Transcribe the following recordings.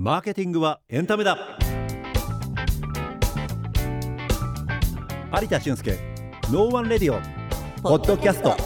マーケティングはエンタメだ。有田俊介 No One Radio Podcast。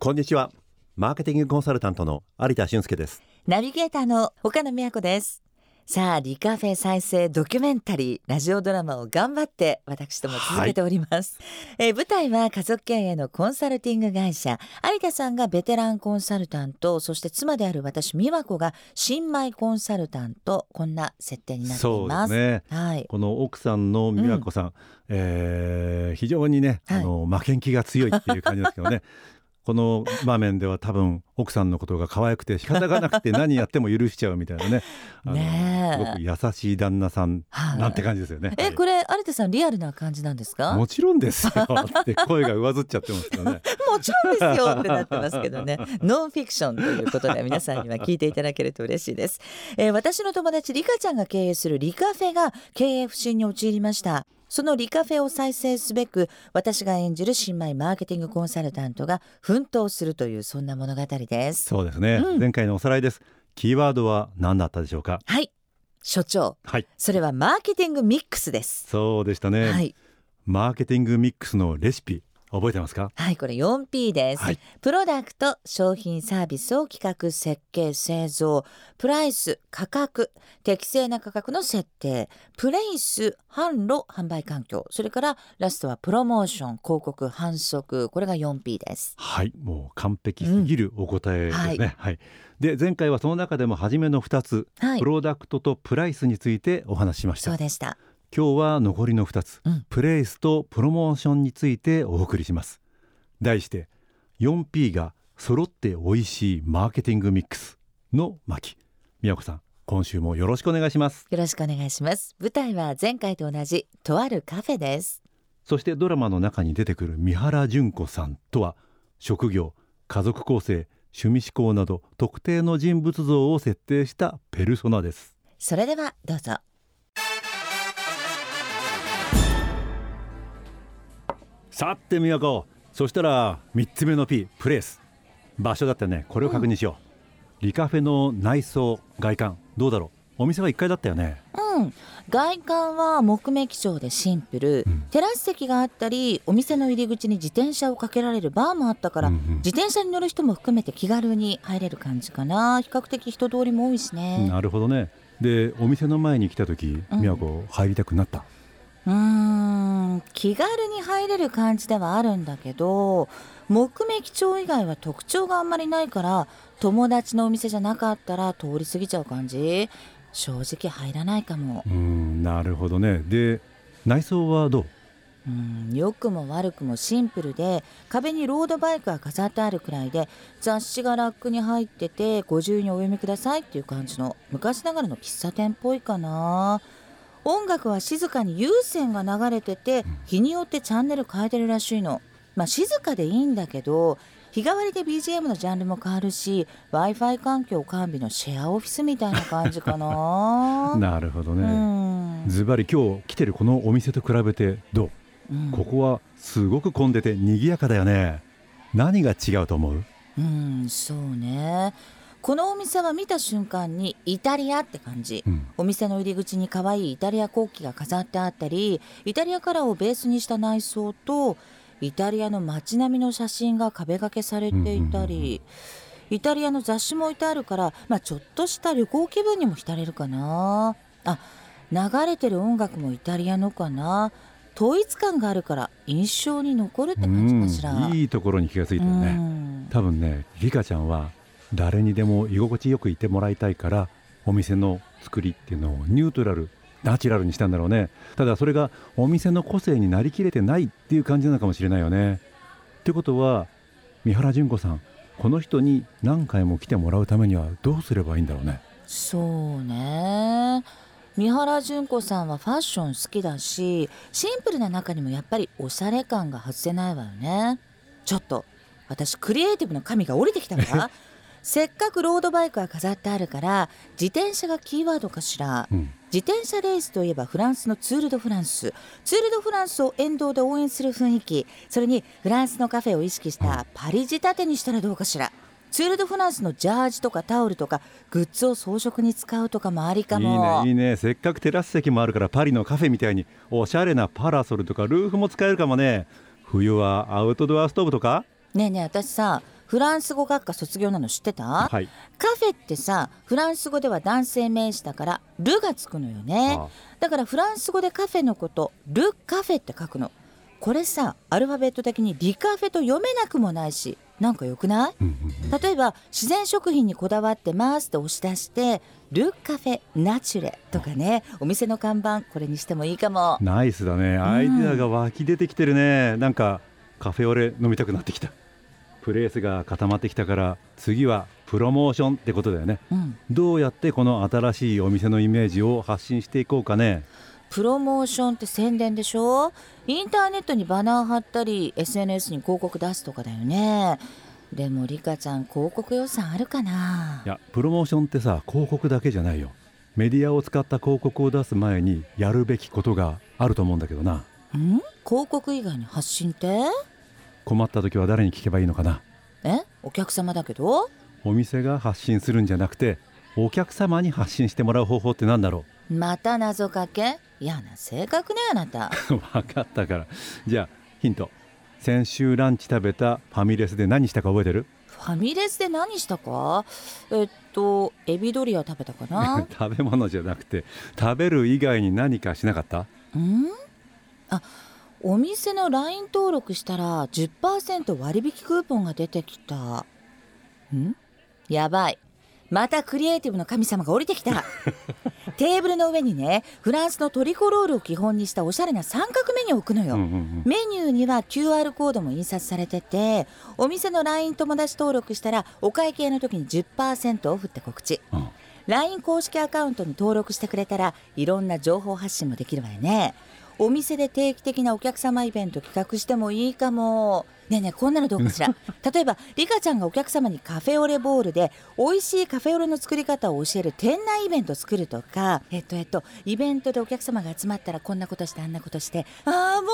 こんにちは。マーケティングコンサルタントの有田俊介です。ナビゲーターの岡野美和子です。さあリカフェ再生ドキュメンタリーラジオドラマを頑張って私とも続けております、はい、えー、舞台は家族経営のコンサルティング会社有田さんがベテランコンサルタントそして妻である私美和子が新米コンサルタントこんな設定になっています。ね、はい、この奥さんの美和子さん、うん、えー、非常にね、はい、あの負けん気が強いっていう感じですけどね この場面では多分奥さんのことが可愛くて仕方がなくて何やっても許しちゃうみたいなね ねすごく優しい旦那さんなんて感じですよね。えこれ有田さんリアルな感じなんですか？もちろんですよって声が上ずっちゃってますからね。もちろんですよってなってますけどねノンフィクションということで皆さんには聞いていただけると嬉しいです。えー、私の友達リカちゃんが経営するリカフェが経営不振に陥りました。そのリカフェを再生すべく私が演じる新米マーケティングコンサルタントが奮闘するというそんな物語です。そうですね、うん、前回のおさらいです。キーワードは何だったでしょうか？はい。所長、はい、それはマーケティングミックスです。そうでしたね、はい、マーケティングミックスのレシピ覚えてますか？はいこれ 4P です、はい、プロダクト商品サービスを企画設計製造プライス価格適正な価格の設定プレイス販路販売環境それからラストはプロモーション広告販促これが 4P です。はいもう完璧すぎるお答えですね、うん、はい、はい、で前回はその中でも初めの2つ、はい、プロダクトとプライスについてお話ししました。そうでした今日は残りの2つ、うん、プレイスとプロモーションについてお送りします。題して 4P が揃って美味しいマーケティングミックスの巻。宮子さん今週もよろしくお願いします。よろしくお願いします。舞台は前回と同じとあるカフェです。そしてドラマの中に出てくる三原純子さんとは職業家族構成趣味思考など特定の人物像を設定したペルソナです。それではどうぞさて宮子そしたら3つ目の P プレイス。場所だったね。これを確認しよう、うん、リカフェの内装外観。どうだろう。お店は1階だったよね。うん。外観は木目基調でシンプル、うん、テラス席があったりお店の入り口に自転車をかけられるバーもあったから、うんうん、自転車に乗る人も含めて気軽に入れる感じかな。比較的人通りも多いしね。なるほどね。でお店の前に来た時宮子入りたくなった？うん気軽に入れる感じではあるんだけど木目基調以外は特徴があんまりないから友達のお店じゃなかったら通り過ぎちゃう感じ？正直入らないかも。うんなるほどね。で内装はどう？うん良くも悪くもシンプルで壁にロードバイクが飾ってあるくらいで雑誌がラックに入っててご自由にお読みくださいっていう感じの昔ながらの喫茶店っぽいかな音楽は静かに有線が流れてて日によってチャンネル変えてるらしいの。まあ、静かでいいんだけど日替わりで BGM のジャンルも変わるし w i f i 環境完備のシェアオフィスみたいな感じかな。なるほどね。ズバリ今日来てるこのお店と比べてどう、うん、ここはすごく混んでて賑やかだよね。何が違うと思う？うんそうねこのお店は見た瞬間にイタリアって感じ、うん、お店の入り口に可愛いイタリア国旗が飾ってあったりイタリアカラーをベースにした内装とイタリアの街並みの写真が壁掛けされていたり、イタリアの雑誌も置いてあるから、まあ、ちょっとした旅行気分にも浸れるかな。あ流れてる音楽もイタリアのかな。統一感があるから印象に残るって感じかしら。いいところに気がついたよね。多分ねリカちゃんは誰にでも居心地よくいてもらいたいからお店の作りっていうのをニュートラルナチュラルにしたんだろうね。ただそれがお店の個性になりきれてないっていう感じなのかもしれないよね。ってことは三原純子さんこの人に何回も来てもらうためにはどうすればいいんだろうね。そうね。三原純子さんはファッション好きだしシンプルな中にもやっぱりおしゃれ感が外せないわよね。ちょっと私クリエイティブの神が降りてきたわ せっかくロードバイクが飾ってあるから自転車がキーワードかしら、うん、自転車レースといえばフランスのツール・ド・フランス。ツール・ド・フランスを沿道で応援する雰囲気。それにフランスのカフェを意識したパリ仕立てにしたらどうかしら。ツール・ド・フランスのジャージとかタオルとかグッズを装飾に使うとかもありかも。いいねいいね。せっかくテラス席もあるからパリのカフェみたいにおしゃれなパラソルとかルーフも使えるかもね。冬はアウトドアストーブとか？ねえねえ私さフランス語学科卒業なの知ってた、はい、カフェってさフランス語では男性名詞だから「ル」がつくのよね。だからフランス語でカフェのこと「ル・カフェ」って書くの。これさアルファベット的にリカフェと読めなくもないしなんかよくない、例えば自然食品にこだわってますって押し出してルカフェナチュレとかねお店の看板これにしてもいいかも。ナイスだね。アイデアが湧き出てきてるね、うん、なんかカフェオレ飲みたくなってきたプレースが固まってきたから次はプロモーションってことだよね、うん、どうやってこの新しいお店のイメージを発信していこうかね。プロモーションって宣伝でしょ？インターネットにバナー貼ったり SNS に広告出すとかだよね。でもリカちゃん広告予算あるかな？いやプロモーションってさ広告だけじゃないよ。メディアを使った広告を出す前にやるべきことがあると思うんだけどな。ん？広告以外に発信って？困った時は誰に聞けばいいのかな？え？お客様だけど？お店が発信するんじゃなくてお客様に発信してもらう方法って何だろう？また謎かけ？嫌な性格ねあなた。分かったから。じゃあヒント。先週ランチ食べたファミレスで何したか覚えてる？ファミレスで何したか？えっとエビドリア食べたかな？食べ物じゃなくて食べる以外に何かしなかった？うん？あお店の LINE 登録したら10%割引クーポンが出てきた。ん？やばい。またクリエイティブの神様が降りてきた。テーブルの上にねフランスのトリコロールを基本にしたおしゃれな三角メニューを置くのよ、うんうんうん、メニューには QR コードも印刷されててお店の LINE 友達登録したらお会計の時に10%オフって告知、うん、LINE 公式アカウントに登録してくれたらいろんな情報発信もできるわよねお店で定期的なお客様イベント企画してもいいかも。ねえねえこんなのどうかしら？例えばリカちゃんがお客様にカフェオレボールで美味しいカフェオレの作り方を教える店内イベント作るとか。えっとえっとイベントでお客様が集まったらこんなことしてあんなことして。ああもう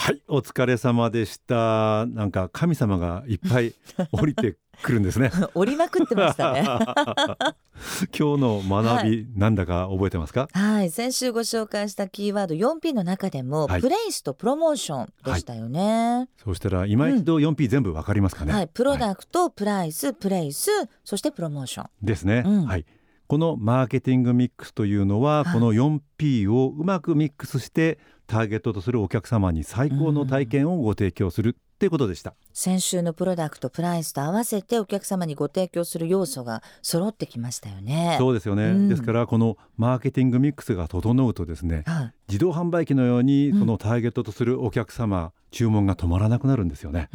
はいお疲れ様でした。なんか神様がいっぱい 降りてくるんですね。降りまくってましたね。今日の学び、はい、なんだか覚えてますか？はい先週ご紹介したキーワード 4P の中でも、はい、プレイスとプロモーションでしたよね、はい、そうしたら今一度 4P 全部わかりますかね、はいプロダクト、プライスプレイスそしてプロモーション。ですね、うん、はい。このマーケティングミックスというのは、この 4P をうまくミックスしてターゲットとするお客様に最高の体験をご提供するっていうことでした。先週のプロダクトプライスと合わせてお客様にご提供する要素が揃ってきましたよね。そうですよね、うん、ですからこのマーケティングミックスが整うとですね、はい、自動販売機のようにそのターゲットとするお客様、うん、注文が止まらなくなるんですよね。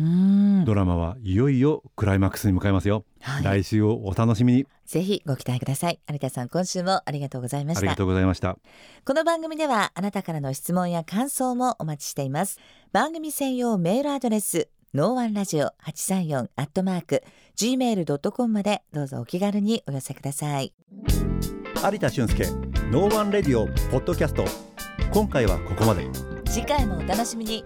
ドラマはいよいよクライマックスに向かいますよ、はい、来週をお楽しみに。ぜひご期待ください。有田さん今週もありがとうございました。ありがとうございました。この番組ではあなたからの質問や感想もお待ちしています。番組専用メールアドレスノーワンラジオ八三四アットマーク gmail.com までどうぞお気軽にお寄せください。有田俊介 No One Radio Podcast 今回はここまで。次回もお楽しみに。